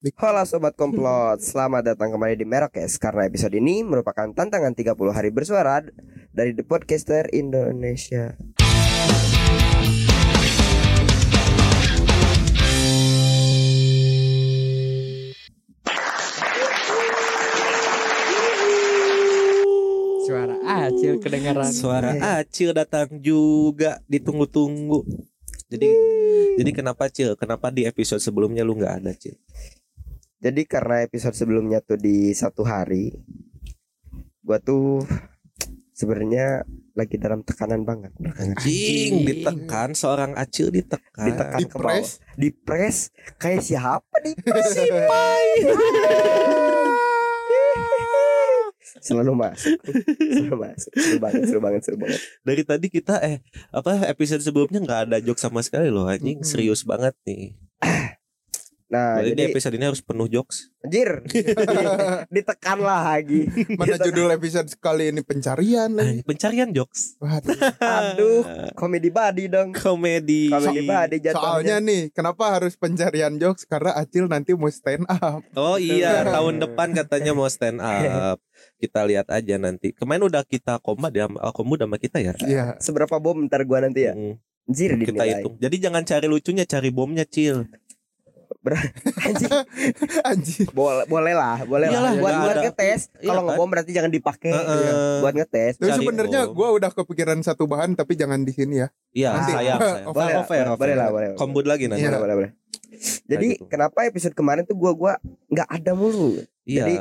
Halo Sobat Komplot, selamat datang kembali di Merokes Karena episode ini merupakan tantangan 30 hari bersuara dari The Podcaster Indonesia Suara acil kedengaran. Suara Acil datang juga ditunggu-tunggu. Jadi jadi kenapa Cil? Kenapa di episode sebelumnya lu nggak ada Cil? Jadi karena episode sebelumnya tuh di satu hari Gua tuh sebenarnya lagi dalam tekanan banget. Anjing ditekan seorang Acil ditekan. Ditekan ke bawah. Dipres? Kayak siapa nih? Si Pai Selalu masuk. Selalu masuk. Seru banget Seru banget Seru banget. Dari tadi kita eh apa episode sebelumnya nggak ada joke sama sekali loh anjing. Serius banget nih. Nah Jadi di jadi episode ini harus penuh jokes. Anjir Ditekan lagi Mana Ditekan. judul episode kali ini pencarian lagi. Pencarian jokes. Waduh. Aduh Komedi body dong Komedi. Komedi body Soalnya jatuhnya nih, kenapa harus pencarian jokes? Karena Acil nanti mau stand up. Oh iya, tahun depan katanya mau stand up. Kita lihat aja nanti. Kemarin udah kita kombat ya, oh, kombo sama kita ya. Iya. Seberapa bom ntar gua nanti ya Mm, Anjir kita hitung. Jadi jangan cari lucunya, cari bomnya, Cil. Anjir Anjir. boleh boleh lah boleh Iyalah, lah buat buat ada. ngetes Iya kalau ngebom berarti jangan dipakai Heeh. buat ngetes Tapi sebenarnya gue udah kepikiran satu bahan tapi jangan di sini ya. Iya, Nanti. sayang, sayang. Oh, boleh boleh, boleh lah boleh Kombut lagi nanti. Iya. boleh boleh boleh jadi gitu. kenapa episode kemarin tuh gua gua nggak ada mulu Iya. Jadi,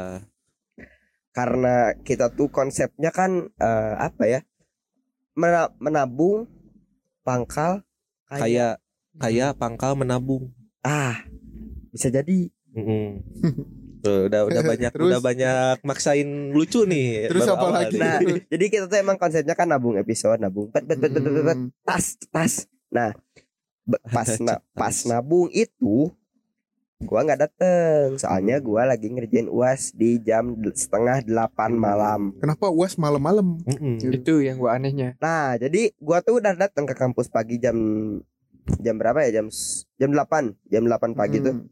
karena kita tuh konsepnya kan eh, apa ya Mena- menabung pangkal kaya. kayak kayak pangkal menabung. ah bisa jadi. Tuh, udah udah banyak Terus? udah banyak maksain lucu nih. Terus apa awal lagi? nah jadi kita tuh emang konsepnya kan nabung episode nabung bet bet bet bet, bet, bet, bet. Hmm. tas tas nah pas na- pas nabung itu gua nggak dateng soalnya gua lagi ngerjain uas di jam setengah delapan malam Kenapa uas malam-malam? Mm-mm. Itu yang gua anehnya. nah jadi gua tuh udah datang ke kampus pagi jam jam berapa ya jam jam 8 jam 8 pagi tuh Hmm.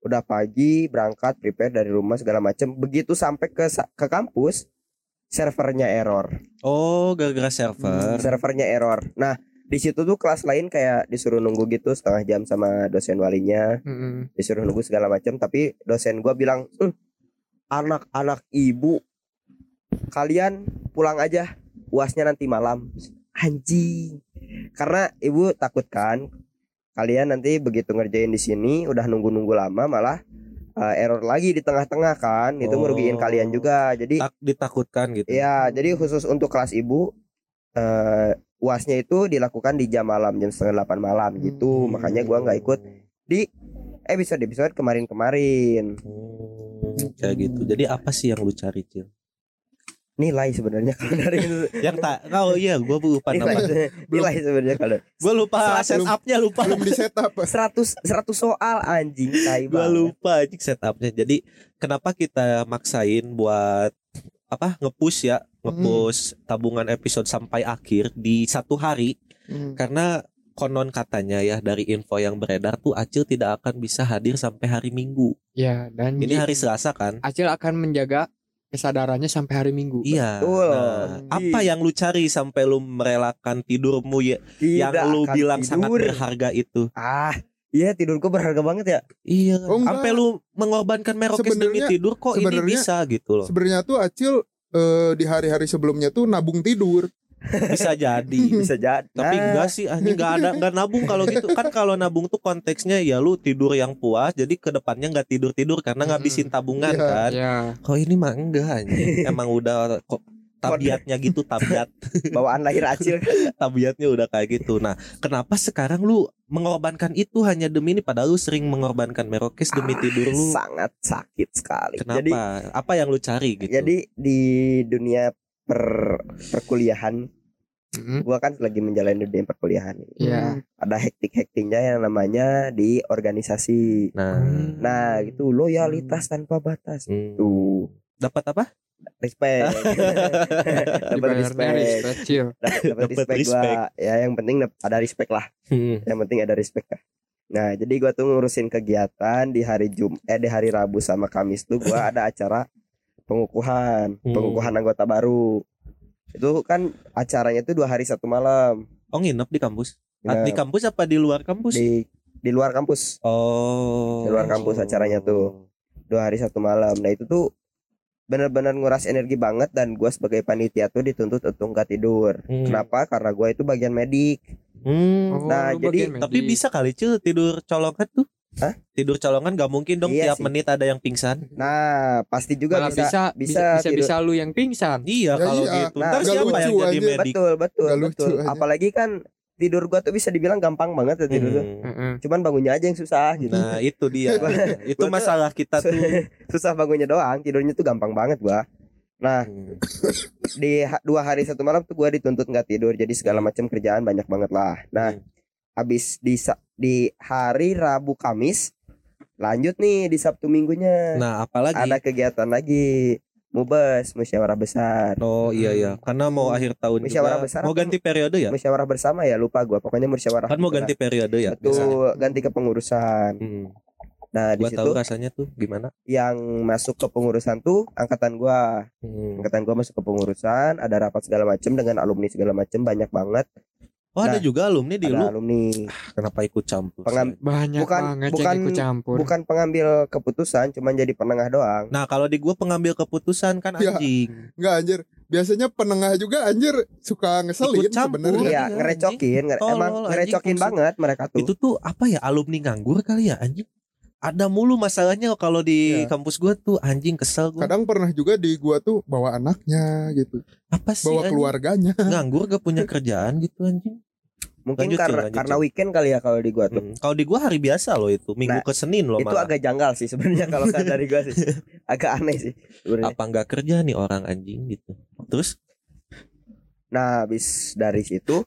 Udah pagi berangkat prepare dari rumah segala macem. Begitu sampai ke sa- ke kampus servernya error. Oh, gara-gara server. servernya error. Nah di situ tuh kelas lain kayak disuruh nunggu gitu setengah jam sama dosen walinya. Mm-mm. disuruh nunggu segala macam tapi dosen gua bilang "Eh, anak-anak ibu kalian pulang aja uasnya nanti malam. Anjing. Karena ibu takut kan kalian nanti begitu ngerjain di sini udah nunggu-nunggu lama malah eh, error lagi di tengah-tengah kan itu Oh. merugiin kalian juga jadi Tak ditakutkan gitu. Iya, jadi khusus untuk kelas ibu eh uasnya itu dilakukan di jam malam jam setengah delapan malam gitu. Hmm. Makanya gua nggak ikut di episode episode kemarin-kemarin. Hmm, kayak gitu. Jadi apa sih yang lu cari, Cil? Nilai sebenarnya kalau dari Yang tak oh iya, gua lupa nilai, nama. nilai sebenarnya kalau Gua lupa Seratus. setupnya lupa. Belum di setup. 100 100 soal anjing tai banget. lupa anjing setupnya. Jadi kenapa kita maksain buat apa ngepush ya ngepush tabungan episode sampai akhir di satu hari Hmm. karena konon katanya ya dari info yang beredar tuh Acil tidak akan bisa hadir sampai hari Minggu. Ya, dan Ini hari Selasa kan? Acil akan menjaga kesadarannya sampai hari Minggu. Iya. Betul. Nah, apa yang lu cari sampai lu merelakan tidurmu ya yang Tidak lu akan bilang sangat tidur. berharga itu? Ah, iya tidurku berharga banget ya. Iya. Oh, enggak. sampai lu mengorbankan merokes demi Sebenarnya- tidur kok ini bisa gitu loh. Sebenarnya tuh Acil eh, di hari-hari sebelumnya tuh nabung tidur. Bisa jadi. Bisa jadi. Tapi Nah, enggak sih, anjing enggak ada enggak nabung kalau gitu. Kan kalau nabung tuh konteksnya ya lu tidur yang puas, jadi ke depannya enggak tidur-tidur karena ngabisin tabungan Iya. kan. Ya, Kok ini mah enggak anjing. Emang udah kok tabiatnya gitu, tabiat bawaan lahir acil tabiatnya udah kayak gitu. Nah, kenapa sekarang lu mengorbankan itu hanya demi ini padahal lu sering mengorbankan merokes demi Ah, tidur lu? sangat sakit sekali. Kenapa? Jadi Apa yang lu cari gitu? Jadi di dunia per perkuliahan, Mm-mm. gua kan lagi menjalani dunia perkuliahan. ya. Ada hektik-hektiknya yang namanya di organisasi. nah, Nah, gitu loyalitas tanpa batas. hmm. Tuh, dapat apa? respect. dapat respect. respect. Dapat respect respect. gua. Ya, yang penting ada respect lah. Hmm. Yang penting ada respect lah. Nah, jadi gua tuh ngurusin kegiatan di hari Jum eh di hari Rabu sama Kamis tuh gua ada acara pengukuhan, Hmm. pengukuhan anggota baru. Itu kan acaranya tuh dua hari satu malam. Oh nginep di kampus? Nah, Di kampus apa di luar kampus? di di luar kampus. Oh. Di luar kampus acaranya tuh. Dua hari satu malam. Nah, itu tuh benar-benar nguras energi banget dan gua sebagai panitia tuh dituntut untuk nggak tidur. Hmm. Kenapa? Karena gua itu bagian medik. Hmm. Oh, Nah, lu jadi- Tapi bisa kali cuy tidur colongan tuh. Hah? Tidur colongan gak mungkin dong Iya tiap sih. menit ada yang pingsan. Nah, pasti juga Malah bisa bisa bisa bisa bisa, tidur. bisa lu yang pingsan. Iya Ya kalau iya. gitu. Nah, Ntar nggak siapa lucu yang jadi aja. medik? Betul, betul, lucu betul. Apalagi kan tidur gua tuh bisa dibilang gampang banget ya tidur tuh. Hmm. Heeh. Cuman bangunnya aja yang susah gitu. Nah itu dia. itu masalah kita tuh. susah bangunnya doang, tidurnya tuh gampang banget gua. Nah, Hmm. di ha- dua hari satu malam tuh gua dituntut nggak tidur, jadi segala macam kerjaan banyak banget lah. Nah, Hmm. Habis di di hari Rabu Kamis lanjut nih di Sabtu Minggunya. Nah apalagi. ada kegiatan lagi. Mubes, musyawarah besar. Oh iya iya. Karena mau akhir tahun Musyawarah juga. besar Mau ganti periode ya? Musyawarah bersama ya, lupa gua. Pokoknya musyawarah. Kan mau ganti periode ya. Betul, ganti kepengurusan. Hmm. Nah, di situ tahu rasanya tuh gimana. yang masuk ke pengurusan tuh angkatan gua. Hmm. Angkatan gua masuk ke pengurusan, ada rapat segala macam dengan alumni segala macam banyak banget. Oh ada Nah, juga alumni di lu. Ada alumni. Kenapa ikut campur? Pengam-? Banyak Bukan- banget bukan- yang ikut campur. Bukan pengambil keputusan, cuman jadi penengah doang. Nah kalau di gua pengambil keputusan kan Ya. anjing. Enggak anjir. Biasanya penengah juga anjir suka ngeselin sebenarnya. Iya, iya, ngerecokin, ngere- Tolol, emang anjing, ngerecokin banget mereka tuh. Itu tuh apa ya alumni nganggur kali ya anjing. Ada mulu masalahnya kalau di Iya. kampus gua tuh anjing kesel gua. Kadang pernah juga di gua tuh bawa anaknya gitu, Apa sih bawa anjing? keluarganya. nganggur gak punya kerjaan gitu anjing. Mungkin lanjut, Cil, karena lanjut, karena weekend kali ya kalau di gua tuh. Hmm. Kalau di gua hari biasa loh itu, minggu Nah, ke Senin loh itu malah. agak janggal sih sebenarnya kalau kan dari gua sih. Agak aneh sih sebenarnya. Apa nggak kerja nih orang anjing gitu. Terus Nah, habis dari situ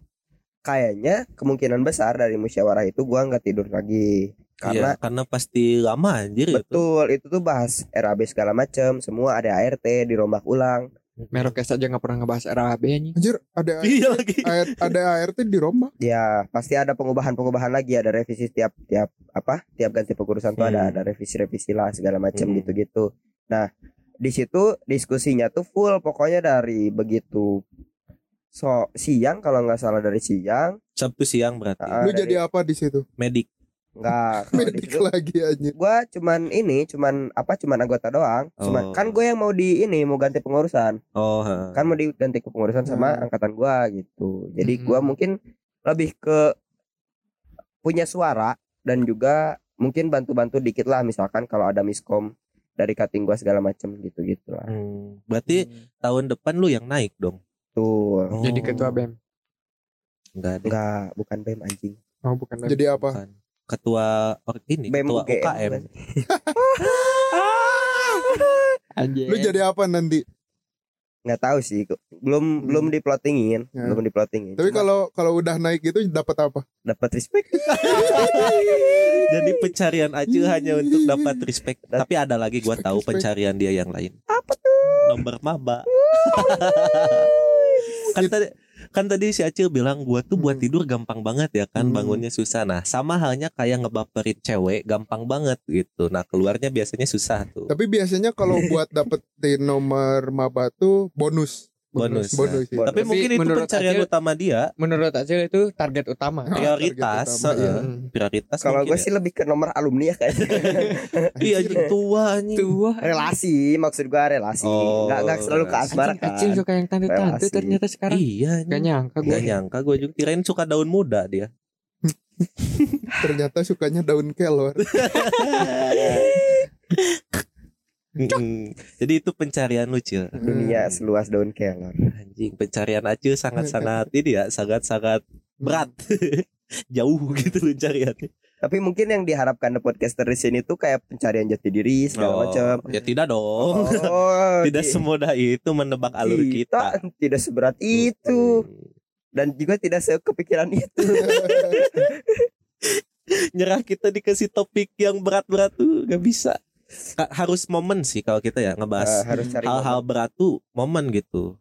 kayaknya kemungkinan besar dari musyawarah itu gua nggak tidur lagi. Karena Karena karena pasti lama anjir itu. betul itu tuh bahas RAB segala macam, semua ada ART dirombak ulang. Merokes aja nggak pernah ngebahas RAB anjing. Anjir, ada Iya lagi. AR ada ART di Roma. Ya, pasti ada pengubahan-pengubahan lagi, ada revisi tiap tiap apa? Tiap ganti pengurusan tuh ada Hmm. ada revisi-revisi lah segala macam Hmm. gitu-gitu. Nah, di situ diskusinya tuh full pokoknya dari begitu so siang kalau nggak salah dari siang Sabtu siang berarti. Ah, Lu dari- jadi apa di situ? Medik. Nggak kalau di Medik situ lagi anjir. gua cuman ini cuman apa cuman anggota doang cuman Oh. kan gue yang mau di ini mau ganti pengurusan Oh, ha. kan mau diganti kepengurusan sama Hmm. angkatan gua gitu jadi Hmm. gua mungkin lebih ke punya suara dan juga mungkin bantu-bantu dikit lah misalkan kalau ada miskom dari cutting gua segala macem gitu gitu lah Hmm, Berarti tahun depan lu yang naik dong. tuh Oh. Jadi ketua BEM. Enggak enggak bukan bem anjing Oh bukan BEM. Jadi apa? Bukan. Ketua or, ini bem ketua UGM, UKM. Lu jadi apa nanti? nggak tahu sih belum Hmm. belum diplotingin Ya. belum diplotingin Tapi kalau kalau udah naik itu dapat apa? dapat respect Jadi pencarian Acu hanya untuk dapat respect. Dan- Tapi ada lagi gua tahu Respect. pencarian dia yang lain. apa tuh Nomor maba. kan tadi kan tadi si Acil bilang gua tuh buat Hmm. tidur gampang banget ya kan Hmm. bangunnya susah. Nah, sama halnya kayak ngebaperin cewek gampang banget gitu. Nah, keluarnya biasanya susah tuh. Tapi biasanya kalau buat dapetin nomor maba tuh bonus. Bonus. Bonus. ya. Tapi mungkin itu menurut pencarian Acil- utama dia, Menurut Acil itu target utama. prioritas, utama, iya. eh, Hmm. prioritas. kalau gue ya. sih lebih ke nomor alumni ya kayaknya iya anjing tua anjing. Tua. relasi maksud gua relasi Oh, nggak nggak selalu ke asmara Anjing kan Acil suka yang tante-tante ternyata sekarang. Iya, Gak nyangka gue. Gak nyangka gue juga kirain suka daun muda dia. Ternyata sukanya daun kelor. Mm-mm. Jadi itu pencarian lu Cil. dunia seluas daun kelor Anjing pencarian Acil sangat-sangat ini ya sangat-sangat berat. Jauh gitu pencariannya. tapi mungkin yang diharapkan the podcaster di sini tuh kayak pencarian jati diri segala Oh, macam Ya tidak dong. oh tidak ti- semudah itu menebak alur kita. tidak seberat itu dan juga tidak sekepikiran itu Nyerah kita dikasih topik yang berat-berat tuh gak bisa. Harus momen sih kalau kita ya ngebahas harus cari hal-hal berat tuh momen gitu.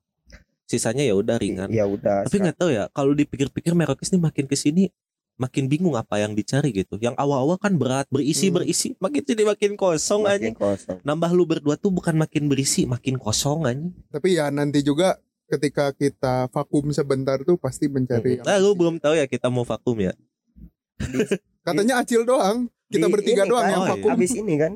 Sisanya ya udah momen. ringan. ya udah Tapi nggak tahu ya kalau dipikir-pikir Merokis nih makin ke sini makin bingung apa yang dicari gitu. Yang awal-awal kan berat, berisi Hmm. berisi, makin jadi makin kosong aja. Makin kosong. Nambah lu berdua tuh bukan makin berisi, makin kosong aja. Tapi ya nanti juga ketika kita vakum sebentar tuh pasti mencari yang Nah, lu belum tahu ya kita mau vakum ya. katanya acil doang. Kita Di bertiga doang kan, yang Oh, iya. vakum. Abis ini kan.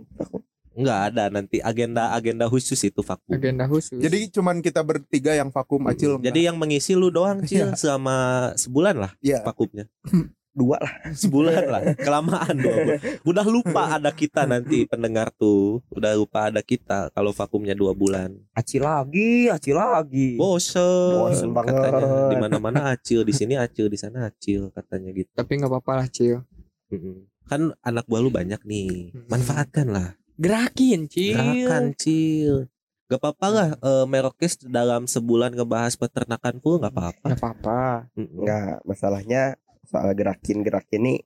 Enggak ada nanti agenda-agenda khusus itu vakum. agenda khusus Jadi cuman kita bertiga yang vakum acil. Jadi yang mengisi lu doang Cil selama sebulan lah ya vakumnya. Dua lah. Sebulan lah, kelamaan dua bulan. Udah lupa ada kita nanti pendengar tuh. Udah lupa ada kita kalau vakumnya dua bulan. Aci lagi, aci lagi. Bosen, Bosen banget. katanya. Di mana-mana acil, di sini acil, di sana acil katanya gitu. tapi nggak apa-apa lah cil. Kan anak buah lu banyak nih. Manfaatkan lah. Gerakin cil Gerakan cil. Gak apa-apa lah eh, Merokes dalam sebulan ngebahas peternakan full gak apa-apa. nggak apa-apa. Enggak, masalahnya soal gerakin-gerakin nih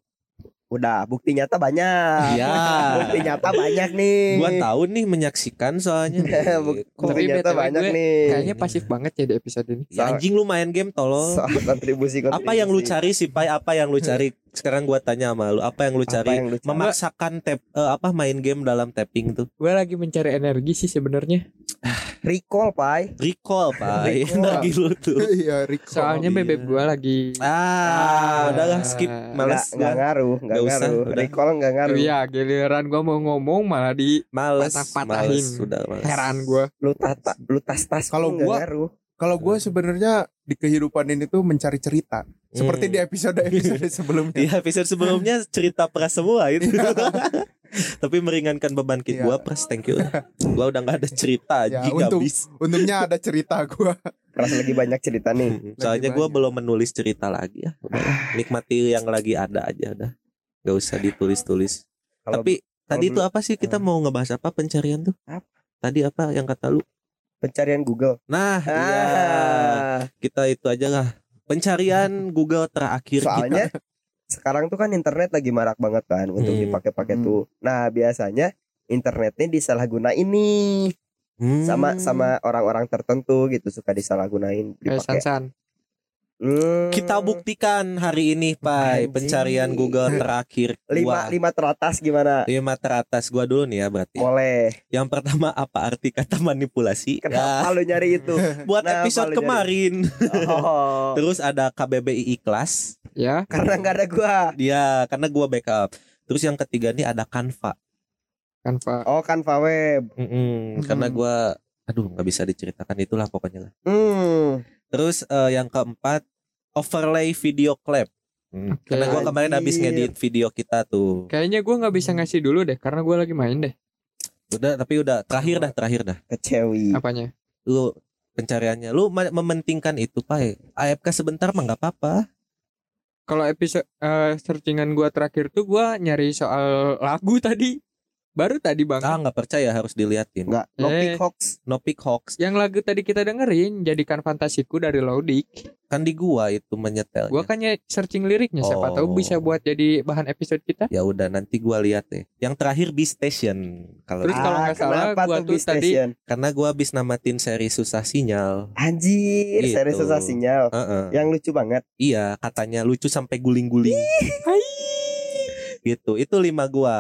udah bukti nyata banyak. Iya. Bukti nyata banyak nih. Gua tahu nih menyaksikan soalnya. Bukti Tapi nyata banyak gue nih. kayaknya pasif banget ya di episode ini Ya, anjing lu main game tolong. soal kontribusi, kontribusi. Apa yang lu cari sih Pai? Apa yang lu cari? Sekarang gua tanya sama lu, apa yang lu Apa cari? yang lu cari? Memaksakan tap eh, apa main game dalam tapping tuh? gue lagi mencari energi sih sebenarnya Recall, Pai. Recall, Pai. Recall. Energi lu tuh. Iya, Rico. soalnya iya. bebek gue lagi Ah, udahlah skip Enggak, males enggak gua. ngaruh, enggak ngaruh. Recall enggak ngaruh. Iya, giliran gua mau ngomong malah di Males, Patah-patahin. males, sudah males. heran gua. Lu tata, lu tas-tas Kalau gua- ngaruh. Kalau gue sebenarnya di kehidupan ini tuh mencari cerita. Seperti Hmm. di episode-episode sebelumnya. Di episode sebelumnya cerita pras semua itu. Tapi meringankan beban kit Iya. gua pras thank you. Gua udah nggak ada cerita Ya, anjing untung- habis. Untungnya ada cerita gue. Keras lagi banyak cerita nih. Soalnya gua banyak. belum menulis cerita lagi ya. Udah, Nikmati yang lagi ada aja udah. Gak usah ditulis-tulis. Tapi tadi dulu- itu apa sih kita mau ngebahas apa pencarian tuh? Apa? Tadi apa yang kata lu? Pencarian Google. Nah, iya. Ah, Kita itu aja lah. Pencarian Google terakhir soalnya sekarang tuh kan internet lagi marak banget kan untuk Hmm. dipakai-pakai Hmm. tuh. Nah, biasanya internetnya disalahgunain nih kita. Hmm. sama sama orang-orang tertentu gitu suka disalahgunain dipakai. Sansan. Hmm, Kita buktikan hari ini, Pai, Anjing. pencarian Google terakhir lima gua. lima teratas gimana? Lima teratas gua dulu nih ya berarti. Boleh. Yang pertama apa arti kata manipulasi? Kenapa Ya, lu nyari itu? buat Kenapa episode nyari? kemarin. Oh, Terus ada KBBI kelas. Ya, karena nggak ada gua. Dia karena gua backup. Terus yang ketiga nih ada Canva. Canva. Oh, Canva web. Mm-mm, Karena gua aduh nggak bisa diceritakan itulah pokoknya lah. Hmm. Terus eh, yang keempat overlay video clip. Hmm, Oke. Karena gua kemarin habis ngedit video kita tuh. Kayaknya gua nggak bisa ngasih dulu deh karena gua lagi main deh. Udah tapi udah terakhir dah terakhir dah. Kecewi. Apanya? Lu pencariannya lu mementingkan itu Pai. AFK sebentar mah nggak apa-apa. Kalau episode eh, searchingan gua terakhir tuh gua nyari soal lagu tadi. Baru tadi Ah banget. nggak percaya harus diliatin. Enggak, no Eh. pick hoax. No pick hoax Yang lagu tadi kita dengerin jadikan fantasiku dari Laudik. kan di gua itu menyetel. Gua kan ny- searching liriknya siapa tahu Oh. bisa buat jadi bahan episode kita. Ya udah nanti gua lihat deh. Yang terakhir B Station kalau Terus kalau nggak salah, Ah, kenapa gua tuh tuh Beast tadi- Station? karena gua habis namatin seri susah sinyal. Anjir, Gitu. seri susah sinyal. Heeh. Yang lucu banget. Iya, katanya lucu sampai guling-guling. gitu. Itu lima gua.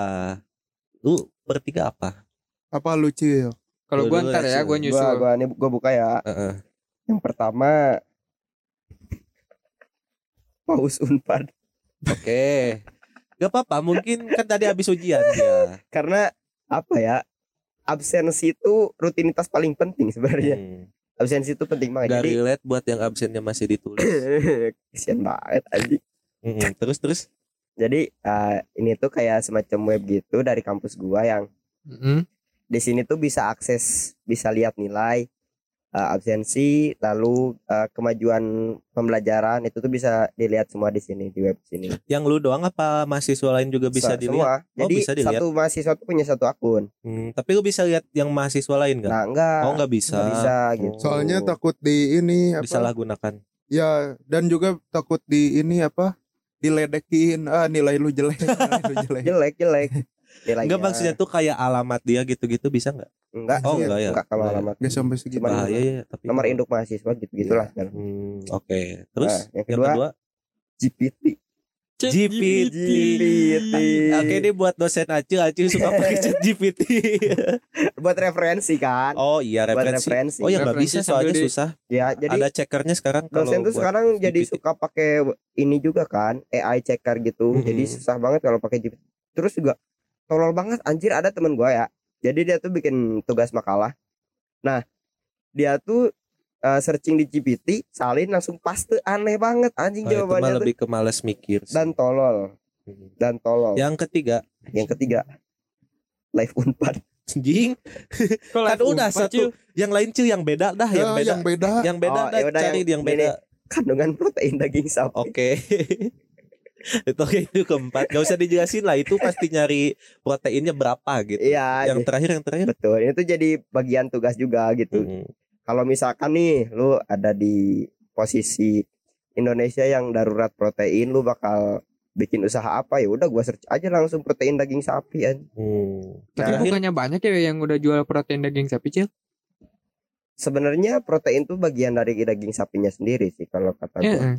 Lu bertiga apa? Apa lucu ya? Kalau gua ntar ya, ya, Cil. gua Gua nyusul. gua nih gua buka ya. Heeh. Yang pertama Paus Unpad Oke. Gak apa-apa, mungkin kan tadi habis ujian ya. karena apa ya? Absensi itu rutinitas paling penting sebenarnya. Hmm. Absensi itu penting banget. Gak Jadi relate buat yang absennya masih ditulis. kesian banget anjing. Mm-mm. Terus terus Jadi eh, ini tuh kayak semacam web gitu dari kampus gua yang Mm-mm. di sini tuh bisa akses, bisa lihat nilai eh, absensi, lalu eh, kemajuan pembelajaran itu tuh bisa dilihat semua di sini di web sini. yang lu doang apa mahasiswa lain juga bisa Se- dilihat? Semua. Oh, Jadi bisa dilihat. satu mahasiswa tuh punya satu akun. Hmm, tapi lu bisa lihat yang mahasiswa lain nggak? Nah, enggak. oh nggak bisa. Nggak bisa gitu. Soalnya takut di ini apa? disalahgunakan. Ya, dan juga takut di ini apa? Diledekin. Ah, nilai lu jelek, nilai lu jelek. jelek jelek. Nilainya. Enggak maksudnya tuh kayak alamat dia gitu-gitu bisa nggak? enggak. Oh, sih, enggak ya? Enggak kalau Enggak ya? alamat. Gak sampai segitu. Cuman Bahaya ya tapi. Nomor induk mahasiswa gitu-gitulah. Hmm, oke. Terus Nah, yang yang kedua, kedua GPT. Chat GPT. GPT. Oke ini buat dosen Acil, Acil suka pakai chat GPT. buat referensi kan Oh iya buat referensi. referensi Oh ya nggak Referensi bisa soalnya di- susah. ya jadi Ada checkernya sekarang kalau dosen tuh sekarang jadi GPT. suka pakai ini juga kan AI checker gitu Mhm. jadi susah banget kalau pakai GPT terus juga tolol banget anjir ada temen gue ya jadi dia tuh bikin tugas makalah nah dia tuh eh, searching di GPT salin langsung paste aneh banget anjing Oh, itu jawabannya tuh lebih ke males mikir. sih. dan tolol dan tolol yang ketiga, yang ketiga live unpad anjing, Kok kan udah unpad, satu, Cil? yang lain cil yang beda dah, yang Ya, beda, yang beda yang beda Oh, dah yaudah, cari yang yang beda. kandungan protein daging sapi Oke. itu oke itu keempat. Gak usah dijelasin lah itu pasti nyari proteinnya berapa gitu. iya Yang terakhir yang terakhir. betul ini tuh jadi bagian tugas juga gitu Mm. Kalau misalkan nih lu ada di posisi Indonesia yang darurat protein lu bakal bikin usaha apa ya udah gua search aja langsung protein daging sapi an Hmm. Tapi Nah, bukannya banyak ya yang udah jual protein daging sapi, Cil? sebenarnya protein tuh bagian dari daging sapinya sendiri sih kalau kata Iya. gua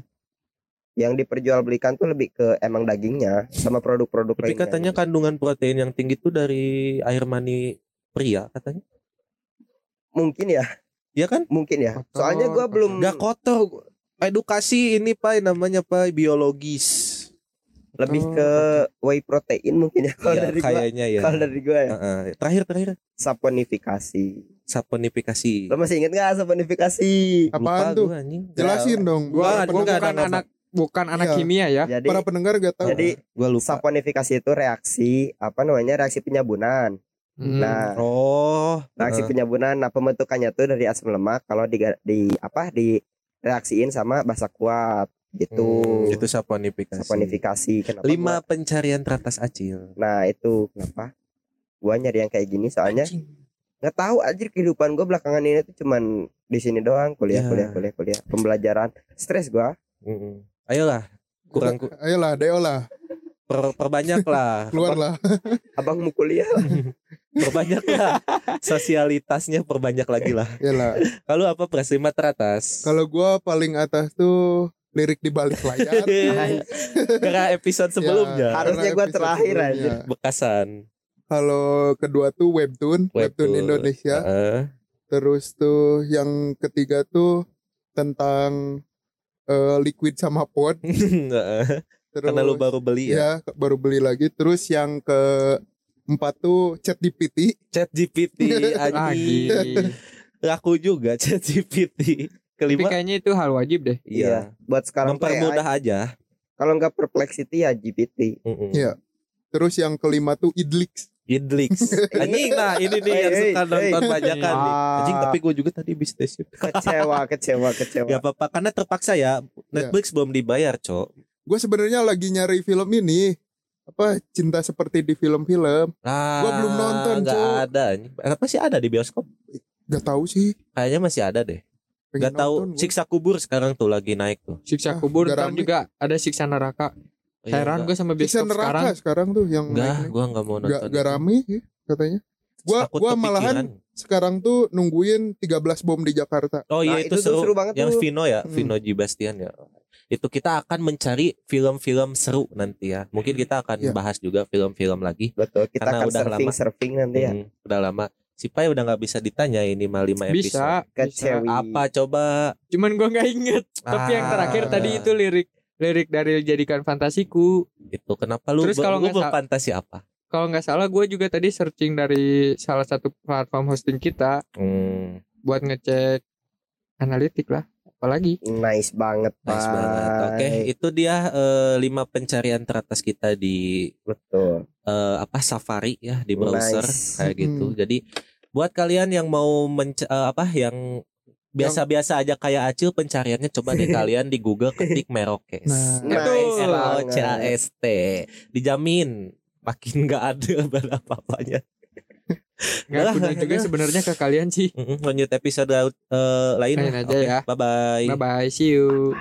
yang diperjualbelikan tuh lebih ke emang dagingnya sama produk-produk Tapi lainnya katanya gitu. kandungan protein yang tinggi itu dari air mani pria katanya. mungkin ya Iya kan? mungkin ya Kotor, soalnya gua kotor. belum Gak kotor. Edukasi ini Pak namanya Pak biologis. lebih Oh, ke whey protein mungkin ya kalau Iya, dari gua kayaknya ya. kalau dari gua ya Heeh. terakhir terakhir saponifikasi saponifikasi. lo masih inget nggak saponifikasi apaan Lupa tuh gua, anjing. jelasin dong Gua, Gua- gua gua nggak ada bukan anak bukan anak Iya. kimia ya. jadi para pendengar gak tahu Jadi Gua lupa. saponifikasi itu reaksi apa namanya reaksi penyabunan. Hmm. Nah, Oh, reaksi heeh. penyabunan nah pembentukannya tuh dari asam lemak kalau di, di apa di reaksiin sama basa kuat gitu. Hmm, itu saponifikasi. saponifikasi kenapa Lima gua- pencarian teratas acil. nah, itu kenapa? Gua nyari yang kayak gini soalnya nggak tahu anjir kehidupan gua belakangan ini tuh cuman di sini doang kuliah Ya. kuliah kuliah kuliah pembelajaran stres gua Mm-mm. Ayolah, kurang ku- ayolah deo lah per, perbanyak lah, keluar lah abang mau kuliah perbanyak lah sosialitasnya perbanyak lagi lah. Yalah. Kalau apa pres lima teratas? kalau gua paling atas tuh lirik di balik layar Karena episode sebelumnya Ya, Harusnya episode terakhir, sebelumnya. anjir. bekasan. kalau kedua tuh webtoon webtoon, Webtoon. Indonesia Heeh. terus tuh yang ketiga tuh tentang eh, liquid sama pot Heeh. Terus Karena lu baru beli ya. ya baru beli lagi terus yang ke empat tuh chat GPT Chat GPT Lagi. anjing. Laku juga Chat GPT. Tapi Kelima kayaknya itu hal wajib deh. iya. buat sekarang Mempermudah AI. aja. kalau nggak perplexity ya GPT. Iya. terus yang kelima tuh idlix Idlix. Anjing nah ini nih yang Hey, suka hey, nonton hey. bajakan nih. Ah. Anjing tapi gue juga tadi bisnis kecewa kecewa kecewa Gak apa-apa karena terpaksa ya Netflix belum dibayar cok gue sebenarnya lagi nyari film ini apa cinta seperti di film-film ah, Gua belum nonton, Gak Cok. ada Apa sih ada di bioskop gak tahu sih Kayaknya masih ada deh pengen Gak tahu nonton gua. Siksa kubur sekarang tuh lagi naik tuh Siksa Ah, kubur rame. juga ada siksa neraka. Oh, iya, Heran gue sama Siksa bioskop neraka sekarang. sekarang, tuh yang Enggak gue gak mau nonton gak, gak rame sih katanya gua Takut gua kepikiran. malahan sekarang tuh nungguin 13 bom di Jakarta Oh iya Nah, itu, itu seru, seru banget Yang tuh. Vino ya Hmm. Vino G Bastian ya Itu kita akan mencari film-film seru nanti ya Mungkin kita akan Ya. bahas juga film-film lagi betul kita Karena akan udah surfing lama. surfing nanti ya Hmm, Udah lama Si Pai udah gak bisa ditanya ini mah 5 episode Bisa, bisa. Kecewi. Apa coba Cuman gue nggak inget. Tapi yang terakhir Ah. tadi itu lirik lirik dari jadikan fantasiku. Itu kenapa lu Terus kalau nggak berfantasi apa? Kalau nggak salah gue juga tadi searching dari salah satu platform hosting kita Hmm, buat ngecek analitik lah. Apalagi nice banget nice Pai. banget. Oke, itu dia eh, lima pencarian teratas kita di betul eh, apa Safari ya di browser Nice. kayak gitu. Hmm. Jadi buat kalian yang mau menc- eh, apa yang biasa-biasa aja kayak Acil pencariannya coba deh kalian di Google ketik Merokes. Nah. nice. M O C A. S T. Dijamin makin nggak ada apa-apanya. nggak Udah, guna juga sebenarnya ke kalian sih. Lanjut episode eh, lain. Aja Oke, ya. Bye bye. Bye bye, see you.